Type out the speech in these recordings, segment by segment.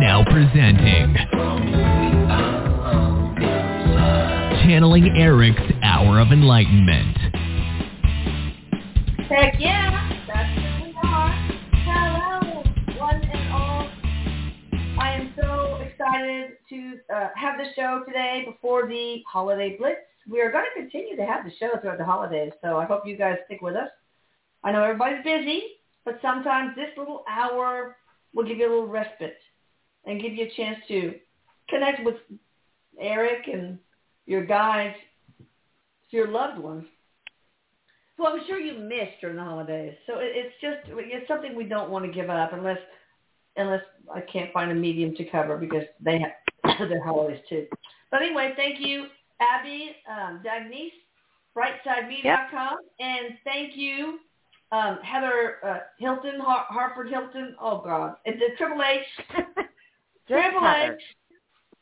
Now presenting Channeling Erik's Hour of Enlightenment. Heck yeah, that's we are. Hello, one and all. I am so excited to uh, have the show today before the holiday blitz. We are going to continue to have the show throughout the holidays, so I hope you guys stick with us. I know everybody's busy, but sometimes this little hour will give you a little respite and give you a chance to connect with Erik and your guides your loved ones who I'm sure you missed during the holidays. So it's just it's something we don't want to give up unless unless I can't find a medium to cover because they have their holidays too. But anyway, thank you, Abbie um, Dagnese, BrightSideMedium.com, and thank you, um, Heather uh, Hilton, Har- Harford Hilton. Oh God, it's the Triple H, Triple Heather. H,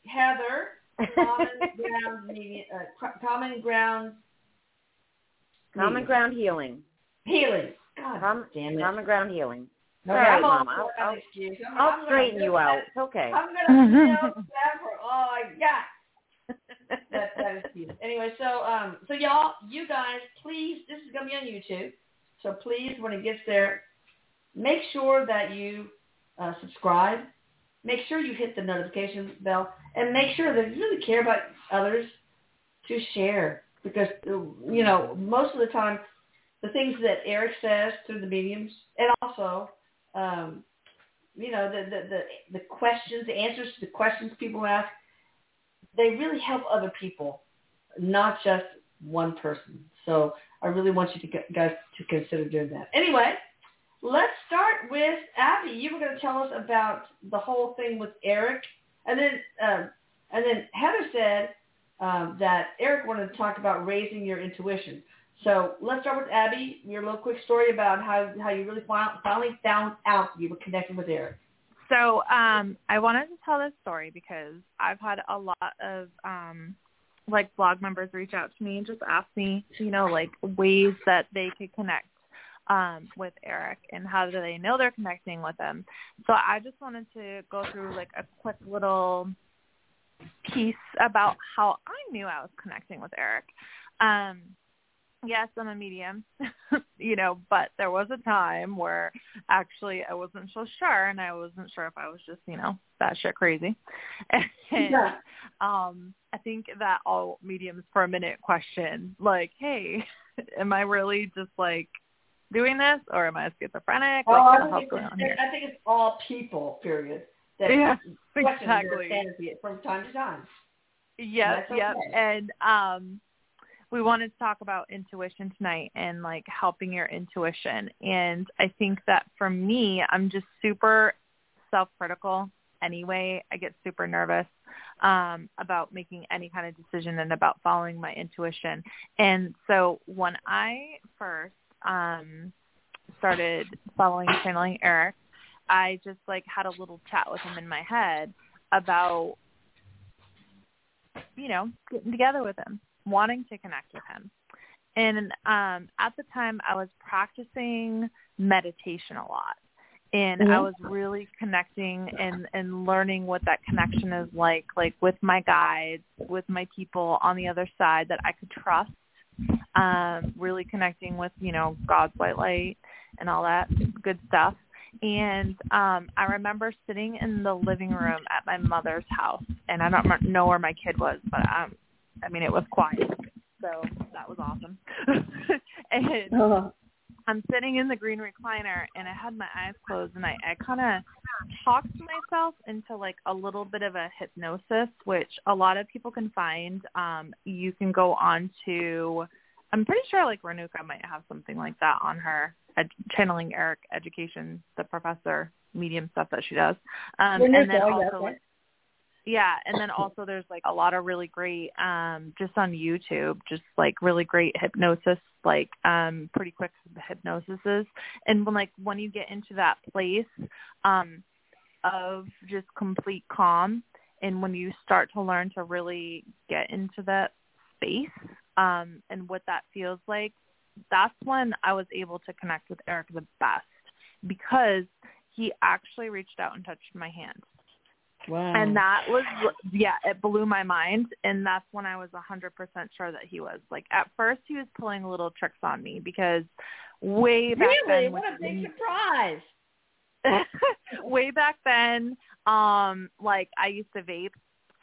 Heather, Common Ground Media, uh, Common Ground Common Media. ground healing. Healing. God Com- damn it. common ground healing. No, All I'm Mom. I'll, I'll. I'm- I'll straighten feel you out. It's okay. I'm gonna feel that for all I got. That that is cute. Anyway, so um, so y'all, you guys, please, this is gonna be on YouTube. So please, when it gets there, make sure that you uh, subscribe. Make sure you hit the notification bell, and make sure that you really care about others to share because you know most of the time the things that Erik says through the mediums, and also, um, you know, the, the, the, the questions, the answers to the questions people ask, they really help other people, not just one person. So I really want you to get, guys to consider doing that. Anyway, let's start with Abbie. You were going to tell us about the whole thing with Erik, and then um, and then Heather said um, that Erik wanted to talk about raising your intuition. So let's start with Abbie. Your little quick story about how, how you really found, finally found out you were connected with Erik. So um, I wanted to tell this story because I've had a lot of um, like blog members reach out to me and just ask me, you know, like ways that they could connect um, with Erik and how do they know they're connecting with him. So I just wanted to go through like a quick little piece about how I knew I was connecting with Erik. Um, yes, I'm a medium, you know, but there was a time where actually I wasn't so sure and I wasn't sure if I was just, you know, that shit crazy. And Yeah. um I think that all mediums for a minute question like, hey, am I really just like doing this or am I schizophrenic? Oh, Like I think, it's, going on here? I think it's all people, period, that Yeah, question your exactly. from time to time. That's yep. okay. And um we wanted to talk about intuition tonight and like helping your intuition. And I think that for me, I'm just super self-critical anyway. I get super nervous um about making any kind of decision and about following my intuition. And so when I first um started following channeling Erik, I just like had a little chat with him in my head about you know, getting together with him, wanting to connect with him. And um at the time I was practicing meditation a lot. And I Mhm. was really connecting and and learning what that connection is like like with my guides, with my people on the other side that I could trust. Um really connecting with, you know, God's white light and all that good stuff. And um I remember sitting in the living room at my mother's house, and I don't know where my kid was, but um, I mean it was quiet, so that was awesome. and Oh. I'm sitting in the green recliner, and I had my eyes closed, and I I kind of talked myself into like a little bit of a hypnosis, which a lot of people can find. Um, you can go on to I'm pretty sure like Renuka might have something like that on her ed- channeling Erik education, the professor medium stuff that she does. Um, and then Renuka, also like yeah, and then also there's like a lot of really great um just on YouTube, just like really great hypnosis, like um pretty quick hypnosises. And when like when you get into that place um of just complete calm and when you start to learn to really get into that space um and what that feels like, that's when I was able to connect with Erik the best because he actually reached out and touched my hand. Wow. And that was yeah, it blew my mind and that's when I was a 100% sure that he was. Like at first he was pulling little tricks on me because way back really, then what a big surprise. way back then, um, like I used to vape.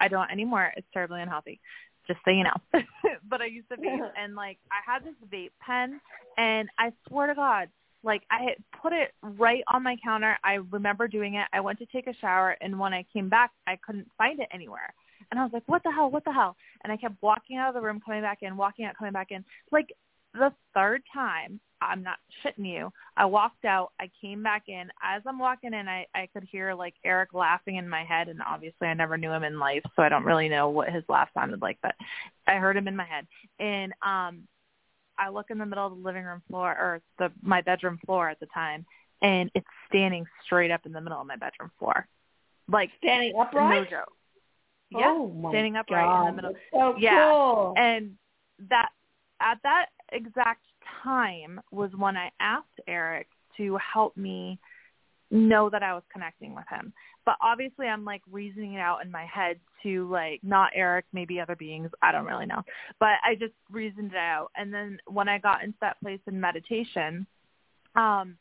I don't anymore. It's terribly unhealthy. Just so you know. but I used to vape and like I had this vape pen and I swear to God, like I had put it right on my counter. I remember doing it. I went to take a shower and when I came back I couldn't find it anywhere. And I was like, What the hell? What the hell? And I kept walking out of the room, coming back in, walking out, coming back in. Like the third time, I'm not shitting you. I walked out. I came back in. As I'm walking in, I I could hear like Erik laughing in my head, and obviously I never knew him in life, so I don't really know what his laugh sounded like, but I heard him in my head. And um, I look in the middle of the living room floor or the my bedroom floor at the time, and it's standing straight up in the middle of my bedroom floor, like Standing no upright? joke. Yeah, oh my standing upright in the God, middle. that's So Yeah, cool. and that at that exact time was when I asked Erik to help me know that I was connecting with him. But obviously I'm like reasoning it out in my head to like not Erik, maybe other beings, I don't really know. But I just reasoned it out. And then when I got into that place in meditation, um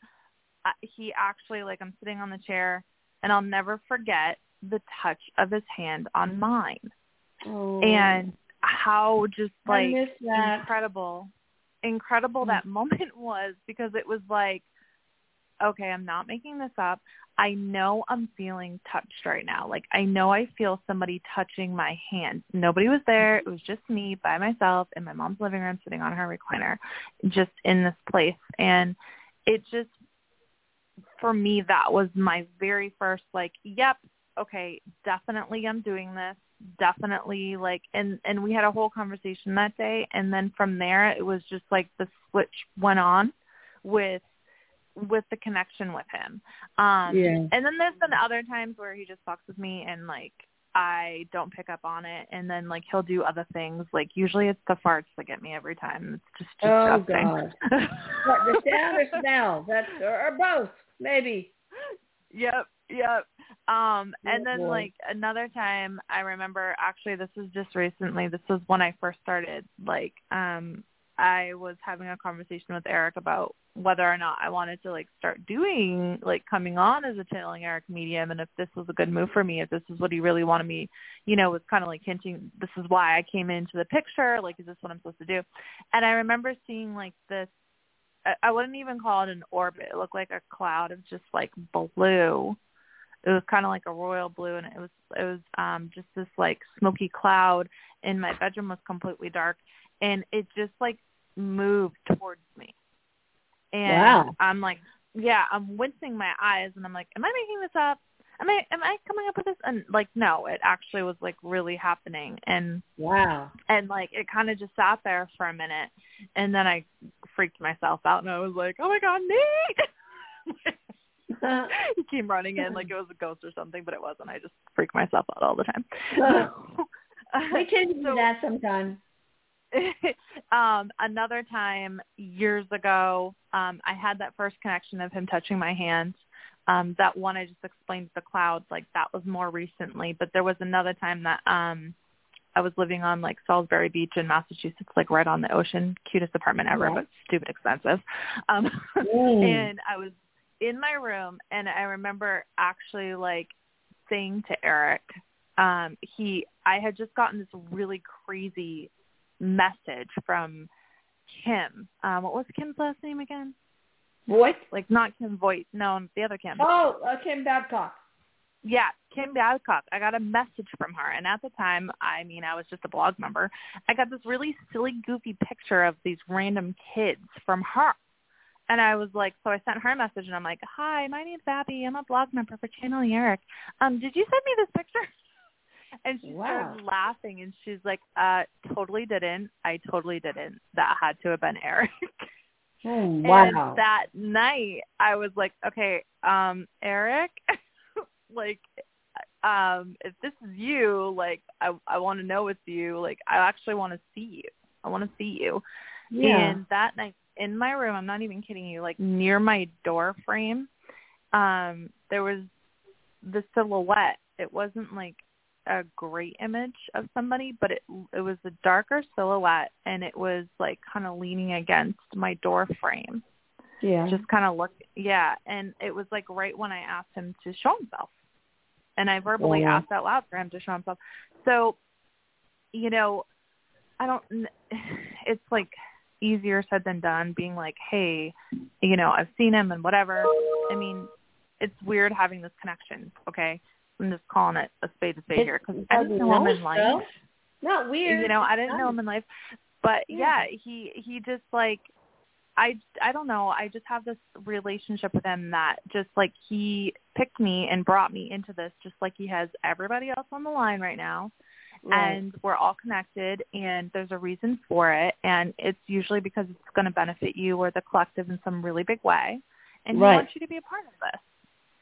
I- he actually like I'm sitting on the chair and I'll never forget the touch of his hand on mine Oh, and how just like incredible incredible that moment was because it was like okay i'm not making this up. I know i'm feeling touched right now. Like i know i feel somebody touching my hand nobody was there. It was just me by myself in my mom's living room sitting on her recliner just in this place. And it just for me that was my very first like yep okay definitely i'm doing this. Definitely like and and we had a whole conversation that day. And then from there it was just like the switch went on with with the connection with him um Yeah. and then there's been other times where he just fucks with me and like I don't pick up on it and then like he'll do other things like usually it's the farts that get me every time it's just Oh disgusting God. What, the sound or smell? That's or, or both, maybe. Yep, yep. Um, and Oh, then like another time, I remember actually this was just recently. This was when I first started. Like, um, I was having a conversation with Erik about whether or not I wanted to like start doing like coming on as a channeling Erik medium, and if this was a good move for me, if this is what he really wanted me, you know, was kind of like hinting. This is why I came into the picture. Like, is this what I'm supposed to do? And I remember seeing like this I- I wouldn't even call it an orbit. It looked like a cloud of just like blue. It was kind of like a royal blue, and it was it was um just this like smoky cloud. And my bedroom was completely dark, and it just like moved towards me. And Wow. I'm like, yeah, I'm wincing my eyes, and I'm like, am I making this up? Am I am I coming up with this? And like, no, it actually was like really happening. And Wow. and like it kind of just sat there for a minute and then i freaked myself out and i was like oh my god nate he came running in like it was a ghost or something but it wasn't i just freak myself out all the time we can do So- that sometimes. um another time years ago um i had that first connection of him touching my hand um that one i just explained the clouds like that was more recently but there was another time that um I was living on like Salisbury Beach in Massachusetts, like right on the ocean, cutest apartment ever, Right. but stupid expensive. Um and I was in my room and I remember actually like saying to Erik, um, he I had just gotten this really crazy message from Kim. Um, what was Kim's last name again? Voice? Like not Kim Voight, no, the other Kim. Oh, uh, Kim Babcock. Yeah, Kim Babcock. I got a message from her, and at the time, I mean, I was just a blog member. I got this really silly, goofy picture of these random kids from her, and I was like, so I sent her a message, and I'm like, "Hi, my name's Abbie. I'm a blog member for Channel Erik. Um, did you send me this picture?" And she Wow. started laughing, and she's like, "Uh, totally didn't. I totally didn't. That had to have been Erik." Oh, wow. And that night, I was like, okay, um, Erik, like, um, if this is you, like, I I want to know it's you. Like, I actually want to see you. I want to see you. yeah. And that night in my room, I'm not even kidding you, like near my door frame, um there was the silhouette. It wasn't like a great image of somebody, but it it was a darker silhouette and it was like kind of leaning against my door frame. Yeah. Just kind of look yeah, and it was like right when I asked him to show himself. And I verbally Yeah. asked out loud for him to show himself. So, you know, I don't it's like easier said than done being like, "Hey, you know, I've seen him and whatever." I mean, it's weird having this connection, okay? I'm just calling it a spade a spade It's- here because I didn't know him in life. so. Not weird. You know, I didn't know him in life, but Yeah. yeah, he he just like I I don't know. I just have this relationship with him that just like he picked me and brought me into this, just like he has everybody else on the line right now Right. and we're all connected and there's a reason for it and it's usually because it's going to benefit you or the collective in some really big way and he Right. wants you to be a part of this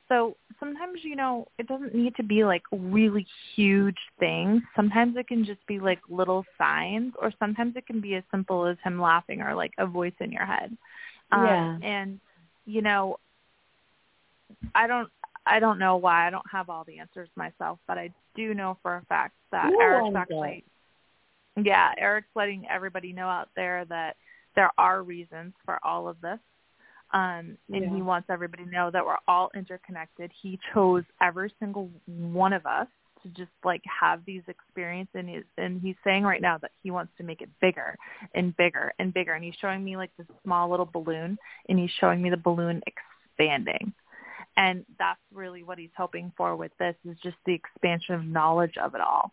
so sometimes you know it doesn't need to be like really huge things sometimes it can just be like little signs or sometimes it can be as simple as him laughing or like a voice in your head um, Yeah. and you know i don't I don't know why I don't have all the answers myself, but I do know for a fact that No Erik's actually yeah, Erik's letting everybody know out there that there are reasons for all of this. Um and Yeah. he wants everybody to know that we're all interconnected. He chose every single one of us to just like have these experiences and he's and he's saying right now that he wants to make it bigger and bigger and bigger and he's showing me like this small little balloon and he's showing me the balloon expanding and that's really what he's hoping for with this is just the expansion of knowledge of it all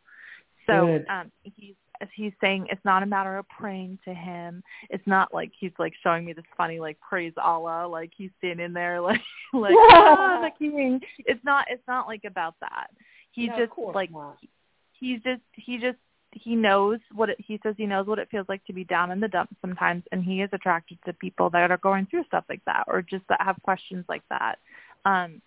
so Good. um he's he's saying it's not a matter of praying to him. It's not like he's like showing me this funny like praise allah like he's standing there like like ah, the king it's not it's not like about that. He No, just like not. he's just he just he knows what it, he says he knows what it feels like to be down in the dumps sometimes and he is attracted to people that are going through stuff like that or just that have questions like that. Um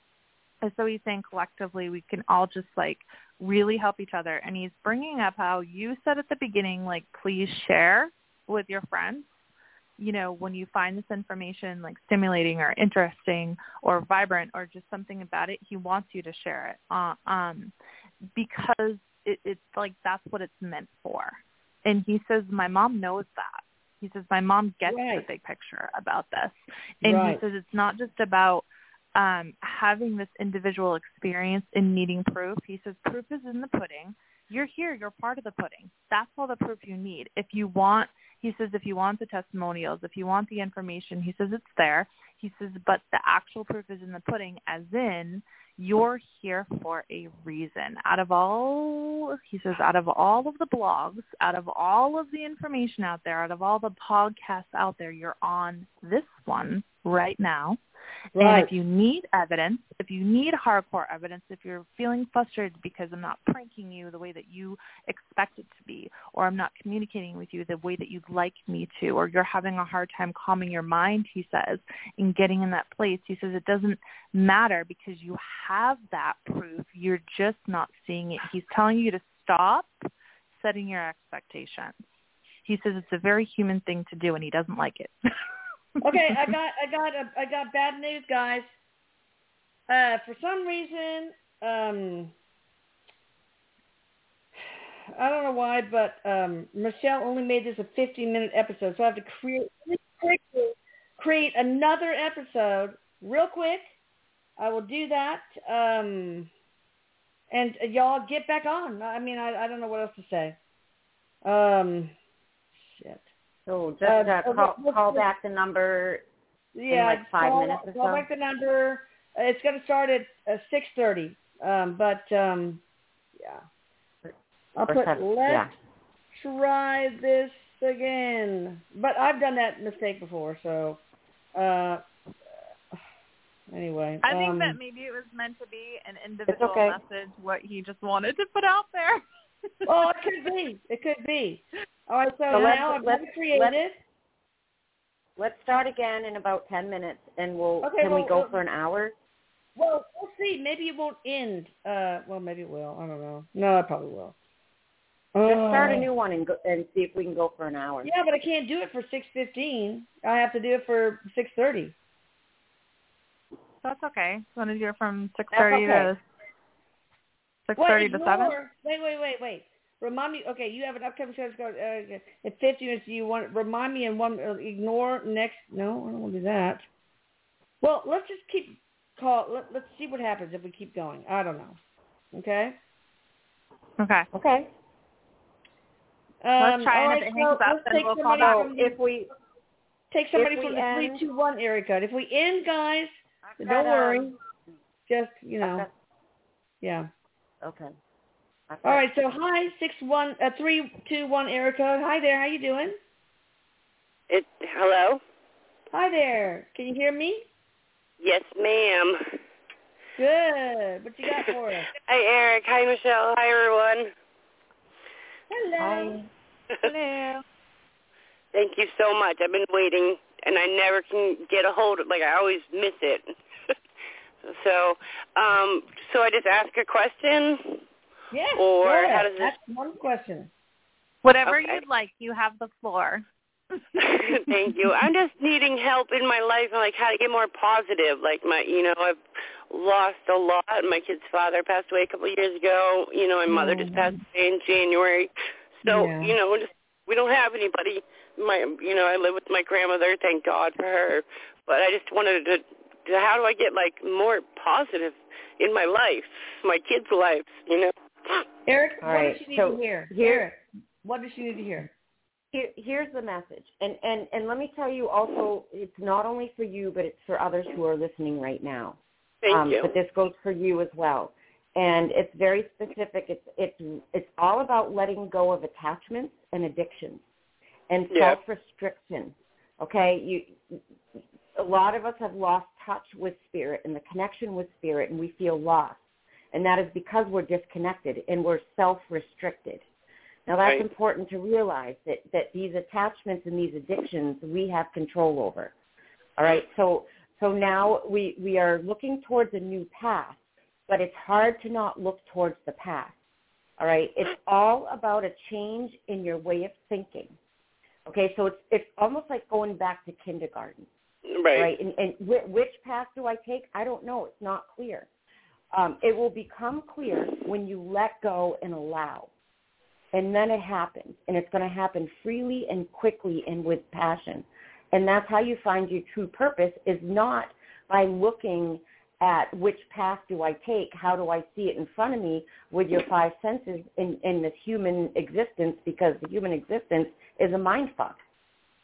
and so he's saying collectively we can all just like really help each other. And he's bringing up how you said at the beginning like please share with your friends you know when you find this information like stimulating or interesting or vibrant or just something about it he wants you to share it. Uh, um because it, it's like that's what it's meant for. And he says my mom knows that. He says my mom gets Right. the big picture about this. And Right. he says it's not just about um having this individual experience and needing proof he says proof is in the pudding. You're here. You're part of the pudding. That's all the proof you need. If you want he says if you want the testimonials if you want the information he says it's there. He says but the actual proof is in the pudding as in you're here for a reason. Out of all he says out of all of the blogs out of all of the information out there out of all the podcasts out there you're on this one right now Right. and if you need evidence, if you need hardcore evidence, if you're feeling frustrated because I'm not pranking you the way that you expect it to be, or I'm not communicating with you the way that you'd like me to, or you're having a hard time calming your mind, he says, and getting in that place, he says it doesn't matter because you have that proof. You're just not seeing it. He's telling you to stop setting your expectations. He says it's a very human thing to do and he doesn't like it. okay, I got I got a, I got bad news, guys. Uh, for some reason, um, I don't know why, but um, Michelle only made this a 15 minute episode, so I have to create quickly create another episode real quick. I will do that. Um, and y'all get back on. I mean, I, I don't know what else to say. Um. So just Uh, uh, call, what- call back the number. Yeah, like, five call, minutes or call so? back the number. It's going to start at uh, six thirty. Um, but um, yeah, I'll or put seven- let's yeah. try this again. But I've done that mistake before, so uh, anyway. I think um, that maybe it was meant to be an individual okay. message, what he just wanted to put out there. Oh, it could be. It could be. All right, so, So let's- now I've let's- been created. Let's start again in about ten minutes, and we'll Okay, can we go well- for an hour? Well, we'll see. Maybe it won't end. Uh, well, maybe it will. I don't know. No, it probably will. Let's start a Oh. new one and go, and see if we can go for an hour. Yeah, but I can't do it for six fifteen. I have to do it for six thirty. That's okay. You want to do it from six thirty okay. to six thirty Wait, to seven? ignore- Wait, wait, wait, wait. Remind me. Okay, you have an upcoming show uh, in 50 minutes. Do you want remind me in one? Uh, ignore next. No, I don't want to do that. Well, let's just keep call. Let, let's see what happens if we keep going. I don't know. Okay. Okay. Okay. Um, let's try all and right, if it so up, let's then we'll call somebody back. From if we take somebody we from the three end- two one area code. If we end, guys, I've don't got, worry. um, Just you know, got- yeah. Okay. I've All got- right. So hi, six one uh, three two one area code. Hi there. How you doing? It, hello? Hi there. Can you hear me? Yes, ma'am. Good. What you got for us? Hi, Erik. Hi, Michelle. Hi, everyone. Hello. Hi. Hello. Thank you so much. I've been waiting, and I never can get a hold of. Like I always miss it. So, um, so I just ask a question. Yes. Or go ahead. how does this- That's one question. Whatever Okay. you'd like, you have the floor. Thank you. I'm just needing help in my life, and like how to get more positive. Like my, you know, I've lost a lot. My kid's father passed away a couple of years ago. You know, my mother just passed away in January. So, Yeah. you know, just we don't have anybody. My, you know, I live with my grandmother. Thank God for her. But I just wanted to, to how do I get like more positive in my life, my kids' lives? You know. Erik, All what right, does she need so to hear? here- Erik, what does she need to hear? Here, here's the message, and, and and let me tell you also, it's not only for you, but it's for others who are listening right now. Thank um, you. But this goes for you as well, and it's very specific. It's it's it's all about letting go of attachments and addictions, and Yeah. self-restriction. Okay, you. A lot of us have lost touch with spirit and the connection with spirit, and we feel lost, and that is because we're disconnected and we're self-restricted. Now that's Right. important to realize that, that these attachments and these addictions we have control over. All right. So so now we, we are looking towards a new path, but it's hard to not look towards the past. All right. It's all about a change in your way of thinking. Okay, so it's it's almost like going back to kindergarten right. right? And, and wh- which path do I take? I don't know. It's not clear. Um, it will become clear when you let go and allow. And then it happens. And it's going to happen freely and quickly and with passion. And that's how you find your true purpose is not by looking at which path do I take, how do I see it in front of me with your five senses in, in this human existence because the human existence is a mind fuck.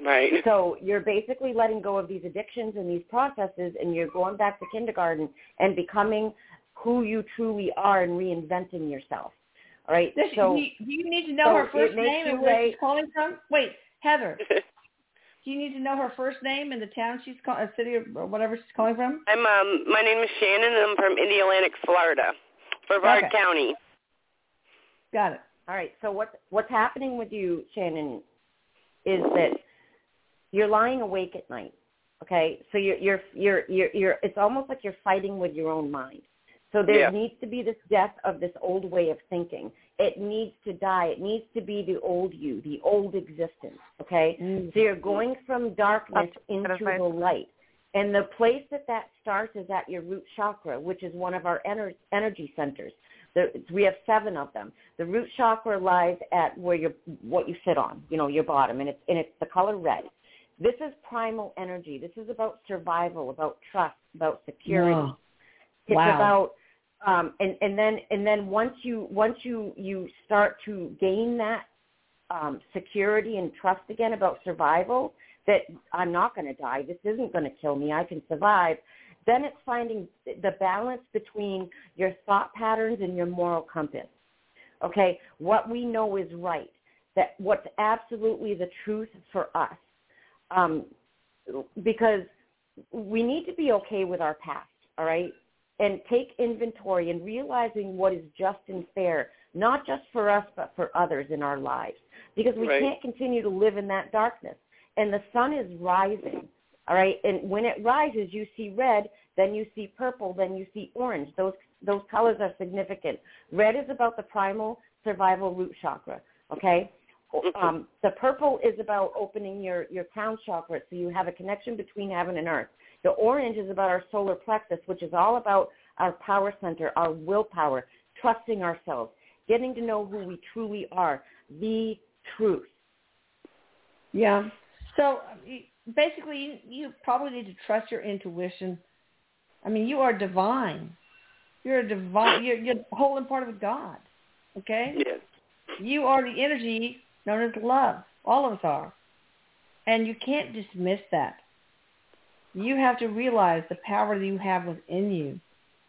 Right. So you're basically letting go of these addictions and these processes, and you're going back to kindergarten and becoming who you truly are and reinventing yourself. All right. Does, so do, you, do you need to know so her first name and where weigh- she's calling from? Wait, Heather, do you need to know her first name and the town she's call, a city or or whatever she's calling from? I'm um my name is Shannon and I'm from Indialantic, Florida. Brevard Okay. County. Got it. all right. So what's what's happening with you, Shannon, is that you're lying awake at night. Okay. So you're you're you're you're, you're it's almost like you're fighting with your own mind. So there Yeah. needs to be this death of this old way of thinking. It needs to die. It needs to be the old you, the old existence. Okay. Mm. So you're going from darkness That's into the light. And the place that that starts is at your root chakra, which is one of our ener- energy centers. The, we have seven of them. The root chakra lies at where you what you sit on, you know, your bottom, and it's and it's the color red. This is primal energy. This is about survival, about trust, about security. Wow. It's Wow. about um, and and then and then once you once you you start to gain that um, security and trust again about survival, that I'm not going to die. This isn't going to kill me. I can survive. Then it's finding the balance between your thought patterns and your moral compass. Okay, what we know is right. That what's absolutely the truth for us. Um, because we need to be okay with our past. All right, and take inventory and realizing what is just and fair, not just for us, but for others in our lives. Because we Right. can't continue to live in that darkness. And the sun is rising, all right? And when it rises, you see red, then you see purple, then you see orange. Those, those colors are significant. Red is about the primal survival root chakra, okay? Um, the purple is about opening your, your crown chakra so you have a connection between heaven and earth. The orange is about our solar plexus, which is all about our power center, our willpower, trusting ourselves, getting to know who we truly are, the truth. Yeah. So basically, you, you probably need to trust your intuition. I mean, you are divine. You're a divine. You're, you're a whole and part of God. Okay. Yes. You are the energy known as love. All of us are, and you can't dismiss that. You have to realize the power that you have within you,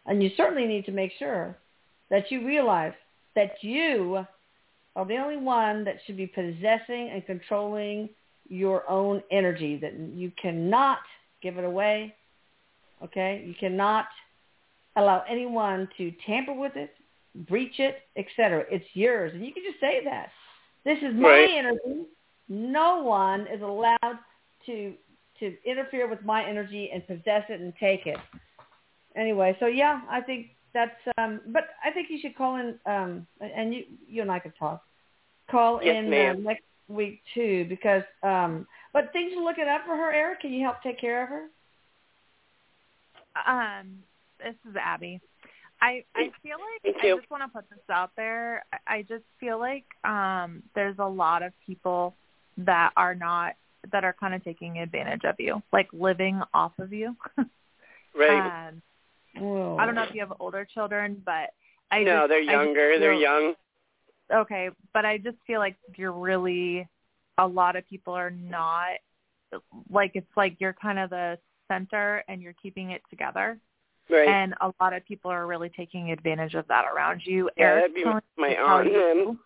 and you certainly need to make sure that you realize that you are the only one that should be possessing and controlling your own energy, that you cannot give it away. Okay? You cannot allow anyone to tamper with it, breach it, etc. It's yours. And you can just say that. This is my Right. energy. No one is allowed to to interfere with my energy and possess it and take it. Anyway, so yeah, I think that's um but I think you should call in um and you you and I could talk. Call Yes, in ma'am. uh, next week too because um but things are looking up for her, Erik. Can you help take care of her? Um, this is Abbie. I I feel like I just want to put this out there. I I just feel like um there's a lot of people that are not that are kind of taking advantage of you, like living off of you. Right. Um, Whoa. I don't know if you have older children, but I no, just, they're I just younger. They're young. Okay, but I just feel like you're really a lot of people are not like it's like you're kind of the center and you're keeping it together. Right. And a lot of people are really taking advantage of that around you. yeah, Erik's that'd be telling my aunt. tell you,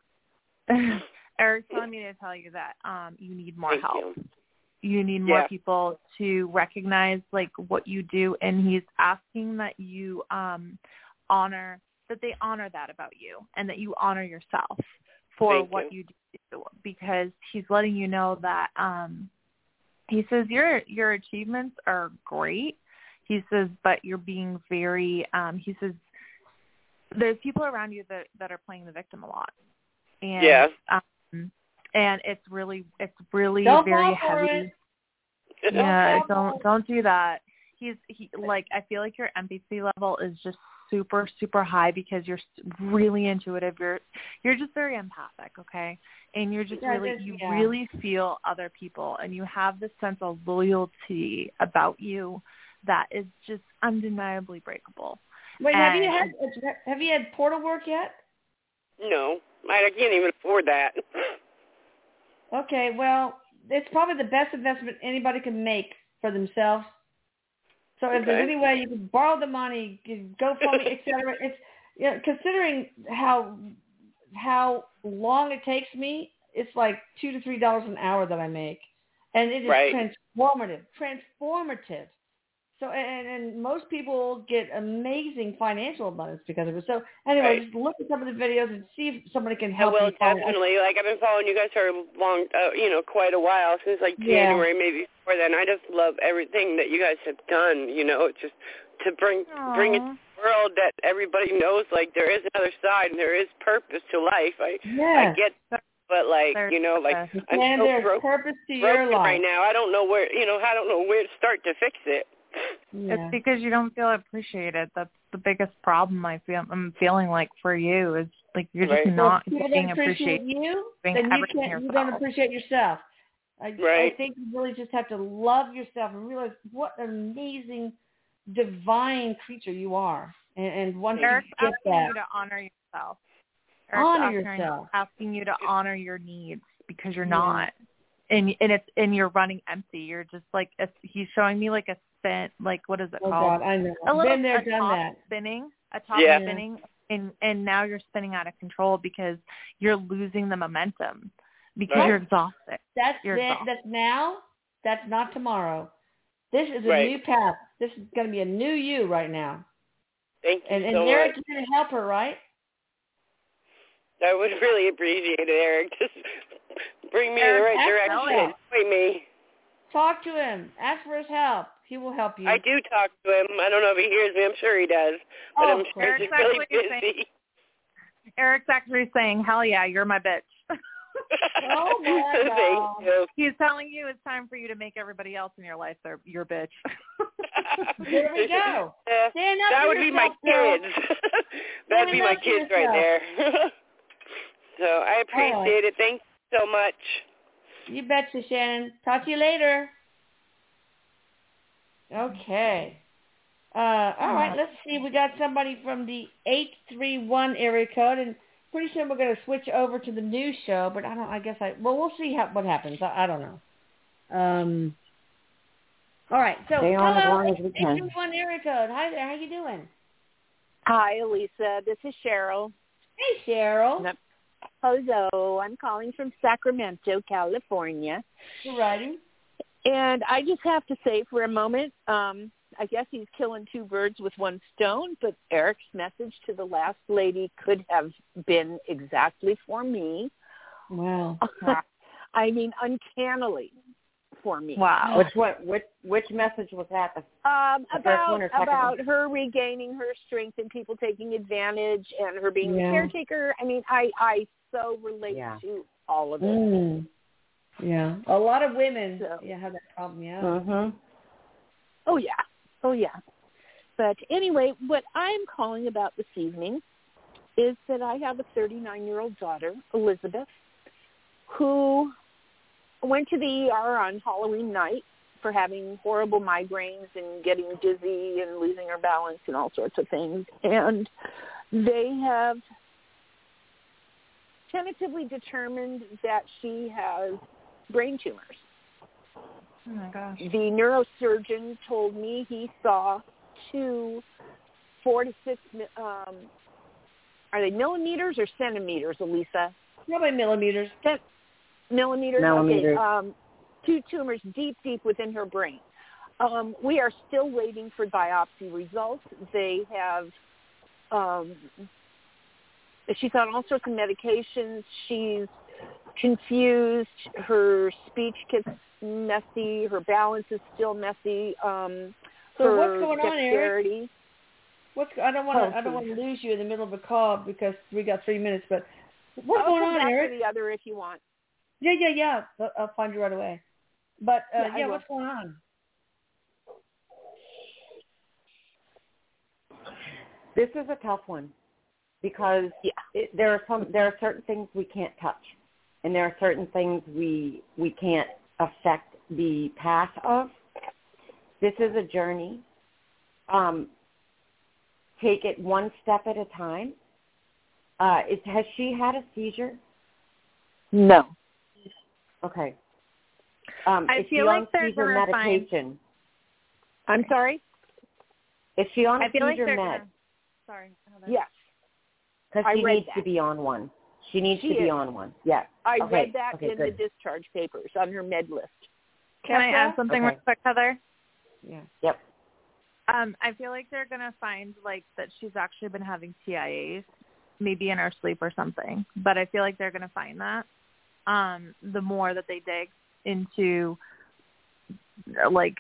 Erik's telling me to tell you that um you need more Thank help. you. You need more Yeah. people to recognize like what you do and he's asking that you um honor that they honor that about you and that you honor yourself for Thank what you. do because he's letting you know that um he says your your achievements are great. He says but you're being very um he says there's people around you that that are playing the victim a lot. And Yeah. um and it's really it's really Don't very heavy. it. Yeah, don't don't do that. He's he like I feel like your empathy level is just super super high because you're s- really intuitive. You're you're just very empathic, okay? And you're just Yeah, really this- you yeah. really feel other people and you have this sense of loyalty about you that is just undeniably breakable. Wait, have you had have you had portal work yet? No, I can't even afford that. Okay, well, it's probably the best investment anybody can make for themselves. So if there's any way you can borrow the money, go for me, et cetera, it's you know, considering how how long it takes me, it's like two to three dollars an hour that I make, and it is Right. transformative, transformative. So and, and most people get amazing financial abundance because of it. So anyway, Right. just look at some of the videos and see if somebody can I help will you. find- definitely. Like I've been following you guys for a long, uh, you know, quite a while since like Yeah. January, maybe before then. I just love everything that you guys have done. You know, just to bring bring it to the world that everybody knows like there is another side and there is purpose to life. I Yes. I get, but like There's you know, like purpose. I'm and so there's broke, purpose to your broken life. right now. I don't know where, you know, I don't know where to start to fix it. Yeah. It's because you don't feel appreciated. That's the biggest problem I feel I'm feeling like for you is like you're just not well, if people getting don't appreciate appreciated. you, being then you can't. You don't appreciate yourself. I, I think you really just have to love yourself and realize what an amazing, divine creature you are. And, and once Erik's you get asking that, you to honor yourself. Erik's Honor asking, yourself. asking you to honor your needs because you're Yeah. not. And and it's and you're running empty. You're just like a, he's showing me like a spin like what is it oh called? God, I know. a little Been there, a done top that. spinning, a top Yeah. spinning, and and now you're spinning out of control because you're losing the momentum because Right. you're exhausted. That's You're then, exhausted. that's now. That's not tomorrow. This is a Right. new path. This is going to be a new you right now. Thank you And, and so Erik, much. you're going to help her, right? I would really appreciate it, Erik. Just bring me in the right direction for point me. Talk to him. Ask for his help. He will help you. I do talk to him. I don't know if he hears me. I'm sure he does. But Oh, I'm sure Erik's he's really actually saying- busy. Erik's actually saying, "Hell yeah, you're my bitch." Oh, my God. Thank you. He's telling you it's time for you to make everybody else in your life their your bitch. There we go. Uh, Stand up that would be my kids. That'd be my Stand up for kids right there. so I appreciate it. Thank you so much. You betcha, Shannon. Talk to you later. Okay. Uh, all right, let's see. We got somebody from the 831 area code, and pretty soon we're going to switch over to the new show, but I don't, I guess I, well, we'll see how, what happens. I, I don't know. Um, all right, so Stay on as hello, long as we can. 831 area code. Hi there, how you doing? Hi, Elisa. This is Cheryl. Hey, Cheryl. Yep. Hello. I'm calling from Sacramento, California. You righty? And I just have to say for a moment, um, I guess he's killing two birds with one stone, but Erik's message to the last lady could have been exactly for me. Wow. I mean, uncannily for me. Wow. Which what which which message was that? The, Um, The about one about her regaining her strength and people taking advantage and her being Yeah. the caretaker. I mean, I I so relate Yeah. to all of it. Mm. Yeah. A lot of women So- yeah, have that problem, yeah. mhm. Oh yeah. Oh yeah. But anyway, what I'm calling about this evening is that I have a 39 year old daughter, Elizabeth, who went to the ER on Halloween night for having horrible migraines and getting dizzy and losing her balance and all sorts of things. And they have tentatively determined that she has brain tumors. Oh my gosh. The neurosurgeon told me he saw two four to six, mi- um, are they millimeters or centimeters, Elisa? Probably millimeters. Cent- millimeters? Millimeters. Okay. Um, two tumors deep, deep within her brain. Um, we are still waiting for biopsy results. They have, um, she's on all sorts of medications. She's confused. Her speech gets messy. Her balance is still messy. Um, So her what's going on, Erik? What's I don't want Oh, to I don't want to lose you in the middle of a call because we got three minutes. But what's I'll going come on, back Erik? to the other if you want. Yeah, yeah, yeah. I'll- I'll find you right away. But uh, Yeah, yeah, what's going on? This is a tough one because Yeah. it, there are some there are certain things we can't touch, and there are certain things we we can't affect the path of. This is a journey. Um, take it one step at a time. Uh, is, has she had a seizure? No. Okay. Um, I is she feel on like they're seizure gonna find- medication? I'm sorry? Is she on a I feel like seizure they're med? gonna. Sorry. Heather. Yes. Because she read needs to be on one. She needs She to be on one. Yes. I Okay, read that okay, in good. the discharge papers on her med list. Can I add something Okay. real quick, Heather? Yeah. Yep. Um, I feel like they're gonna find like that she's actually been having TIAs, maybe in her sleep or something. But I feel like they're gonna find that. Um, the more that they dig into, like,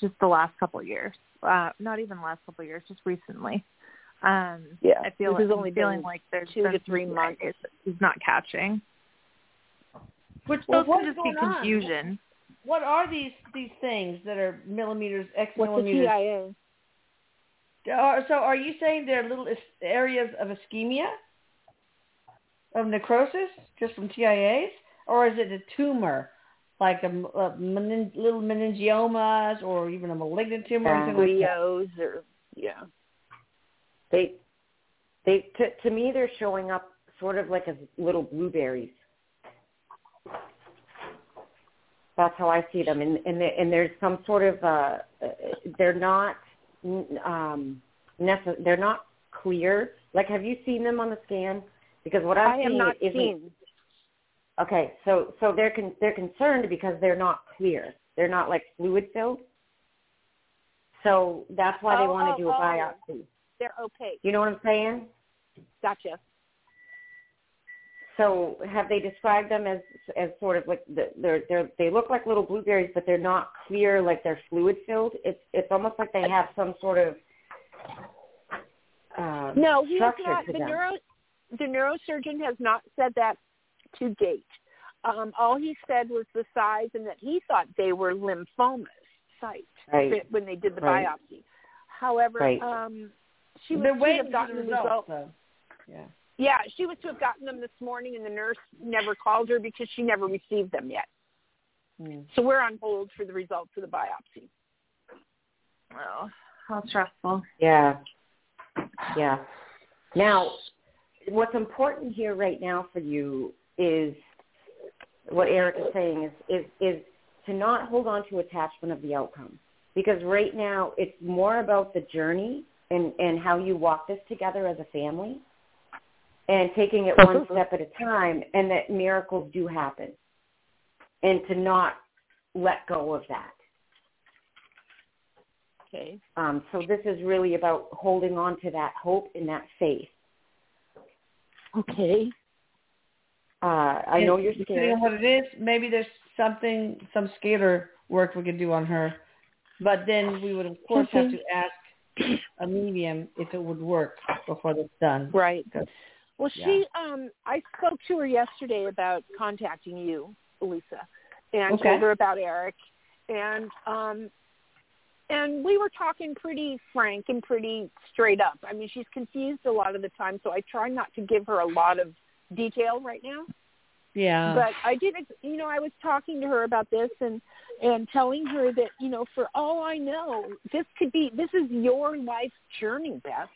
just the last couple of years. Uh, not even the last couple of years, just recently. Um, Yeah, I feel this has like, only I'm feeling been like there's two to three months. TIAs that not catching. Which Well, those what's could just be going on? confusion. What are these these things that are millimeters, X What's the millimeters? TIA? So are you saying they're little is- areas of ischemia, of necrosis, just from TIAs, or is it a tumor, like a, m- a menin- little meningiomas, or even a malignant tumor? or Yeah. something like that? Or yeah. They, they to, to me they're showing up sort of like as little blueberries. That's how I see them, and and, and there's some sort of uh, they're not um, necess- they're not clear. Like, have you seen them on the scan? Because what I'm I not isn't seen. Okay, so so they're con- they're concerned because they're not clear. They're not like fluid filled. So that's why they Oh, want oh, to do a oh. They're opaque. You know what I'm saying? Gotcha. So have they described them as as sort of like the, they're they're they look like little blueberries, but they're not clear, like they're fluid filled. It's it's almost like they have some sort of um, No, he has not. The them. neuro the neurosurgeon has not said that to date. Um, all he said was the size and that he thought they were lymphomas. site Right. when they did the Right. biopsy. However, Right. um, she was They're should have gotten the the results, results. Yeah. Yeah, she was to have gotten them this morning, and the nurse never called her because she never received them yet. Mm. So we're on hold for the results of the biopsy. Oh, how stressful. Yeah. Yeah. Now, what's important here right now for you is what Erik is saying is is is to not hold on to attachment of the outcome because right now it's more about the journey and and how you walk this together as a family and taking it one step at a time and that miracles do happen and to not let go of that Okay. um, so this is really about holding on to that hope and that faith Okay. uh, I know you're Depending on scared. what it is, maybe there's something, some scalar work we could do on her. But then we would, of course, have to ask a medium if it would work before that's done. Right. Well, Yeah. she, um, I spoke to her yesterday about contacting you, Elisa, and Okay. told her about Erik, and um, and we were talking pretty frank and pretty straight up. I mean, she's confused a lot of the time, so I try not to give her a lot of detail right now. Yeah. but I did, you know, I was talking to her about this and and telling her that, you know, for all I know, this could be this is your life journey, Beth.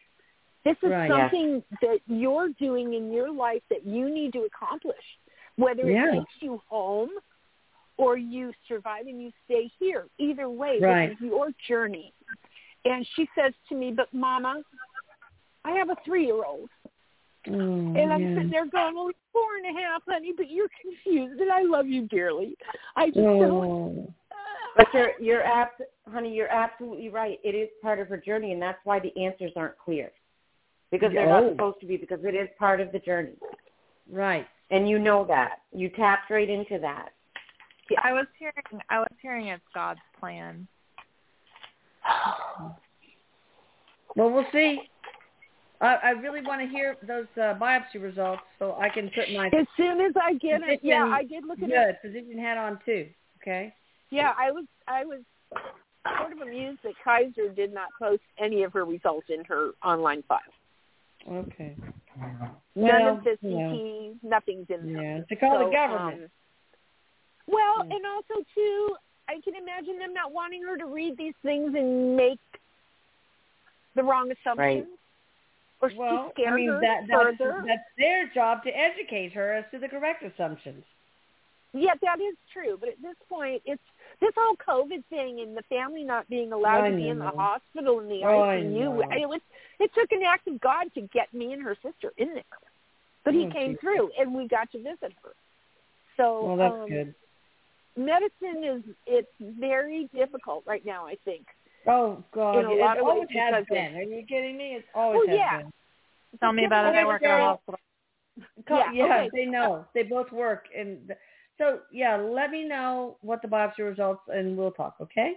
This is Right, yeah. something that you're doing in your life that you need to accomplish. Whether it Yeah. takes you home or you survive and you stay here. Either way, Right. this is your journey. And she says to me, But mama, I have a three year Mm, and I'm yeah. sitting there going, well, it's four and a half, honey, but you're confused, and I love you dearly. I just don't. Oh. But you're you're abs- honey, you're absolutely right. It is part of her journey, and that's why the answers aren't clear because they're Oh. not supposed to be because it is part of the journey, Right. and you know that. You tapped right into that. I was hearing I was hearing it's God's plan. Well, we'll see. I, I really want to hear those uh, biopsy results so I can put my As soon as I get it, yeah, I did look at it. good physician hat on too. Okay. Yeah, I was, I was sort of amused that Kaiser did not post any of her results in her online file. Okay. None Well, of the yeah. CT, nothing's in there. Yeah. To call So, the government. um, well, Mm. and also too, I can imagine them not wanting her to read these things and make the wrong assumptions. Or well, scare I mean her that that's, further. that's their job to educate her as to the correct assumptions. Yeah, that is true. But at this point, it's this whole COVID thing and the family not being allowed I to be in the hospital in the Oh, I ICU. know. It was it took an act of God to get me and her sister in there, but He Oh, came through and we got to visit her. So Well, that's um, good. medicine is it's very difficult right now. I think. Oh God, in a lot it of always ways has been. Are you kidding me? It's always has yeah. been. Tell me about it. I work at a hospital. Co- Yeah, yeah, okay. they know. They both work, and so yeah. Let me know what the biopsy results, and we'll talk. Okay?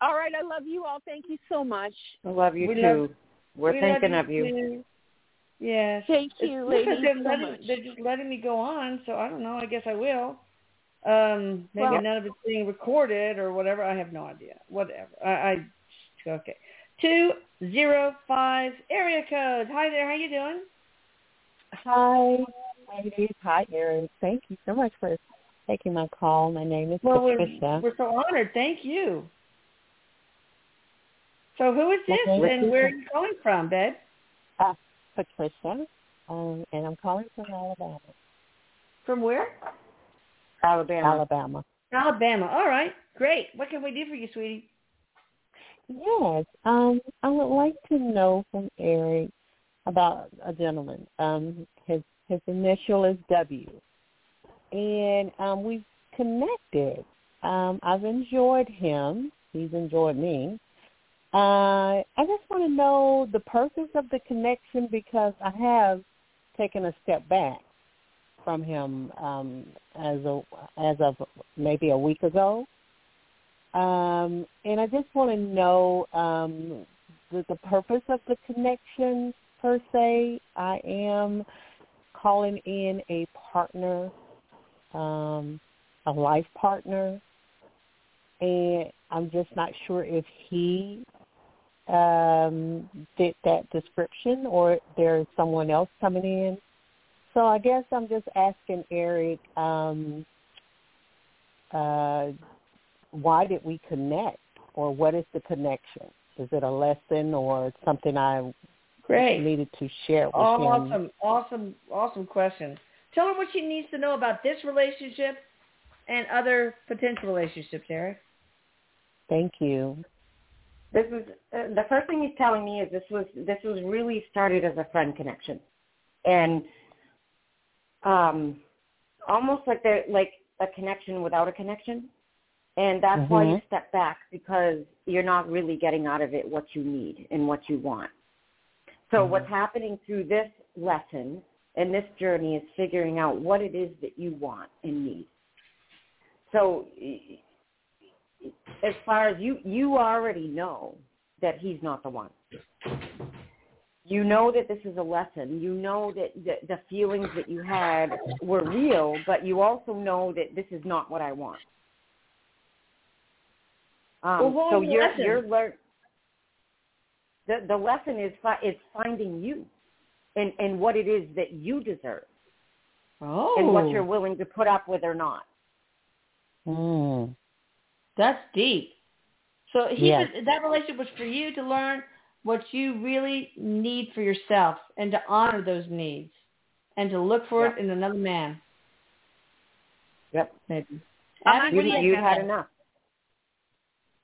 All right, I love you all. Thank you so much. I love you We too. love- We're We love thinking of you. too. Yes. Thank you, because ladies, they're so letting, much. They're just letting me go on, so I don't know. I guess I will. Um, maybe Well- none of it's being recorded or whatever. I have no idea. Whatever. I, I okay. Two zero five area code. Hi there. How you doing? Hi, ladies. Hi, Erin. Thank you so much for taking my call. My name is Well, we're, Patricia. we're so honored. Thank you. So who is this and where are you calling from, Bed? Patricia, um, and I'm calling from Alabama. From where? Alabama. Alabama. Alabama. All right. Great. What can we do for you, sweetie? Yes. Um, I would like to know from Erik about a gentleman. Um, his his initial is W, and um, we've connected. Um, I've enjoyed him. He's enjoyed me. Uh, I just want to know the purpose of the connection because I have taken a step back from him um, as a as of maybe a week ago. Um, and I just want to know um, the, the purpose of the connection per se. I am calling in a partner, um, a life partner, and I'm just not sure if he um, fit that description or there's someone else coming in. So I guess I'm just asking Erik, um, uh, why did we connect, or what is the connection? Is it a lesson or something I Great. needed to share with Oh, him? awesome, awesome, awesome question. Tell her what she needs to know about this relationship and other potential relationships, Erik. Thank you. This was uh, the first thing he's telling me is this was this was really started as a friend connection, and um, almost like they're like a connection without a connection, and that's why you Mhm. step back because you're not really getting out of it what you need and what you want. So what's happening through this lesson and this journey is figuring out what it is that you want and need. So as far as you you already know that he's not the one. You know that this is a lesson. You know that the, the feelings that you had were real, but you also know that this is not what I want. Um, Well, so you're lesson? you're learn. The the lesson is fi- is finding you, and and what it is that you deserve, Oh, and what you're willing to put up with or not. Mm. that's deep. So he Yes. was, that relationship was for you to learn what you really need for yourself and to honor those needs and to look for it in another man. Yep. Maybe. I'm Abbie, You what do you you've think? had enough.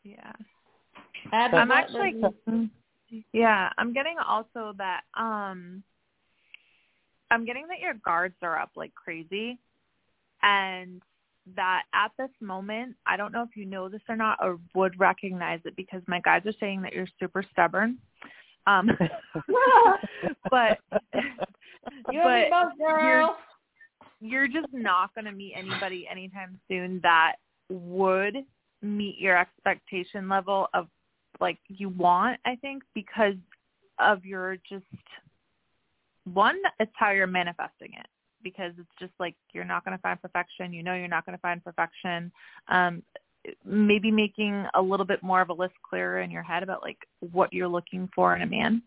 Yeah. Abbie, I'm actually yeah, I'm getting also that um I'm getting that your guards are up like crazy and that at this moment, I don't know if you know this or not or would recognize it because my guides are saying that you're super stubborn. Um but you but both, girl. you're just not going to meet anybody anytime soon that would meet your expectation level of like you want i think because of your just one it's how you're manifesting it because it's just like you're not going to find perfection you know you're not going to find perfection. Um maybe making a little bit more of a list clearer in your head about like what you're looking for in a man.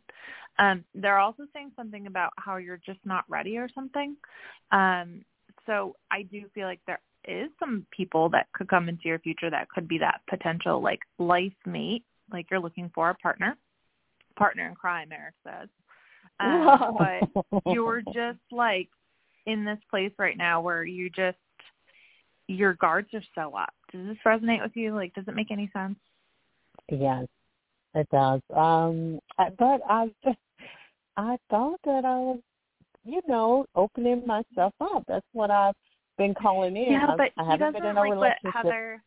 Um they're also saying something about how you're just not ready or something. Um so i do feel like there is some people that could come into your future that could be that potential like life mate like you're looking for a partner. Partner in crime Erik says. Um, but you're just like in this place right now where you just your guards are so up. Does this resonate with you? Like, does it make any sense? Yes, it does. Um, but I, just I thought that I was, you know, opening myself up. That's what I've been calling in. Yeah, but I he haven't doesn't been in a like what. Heather.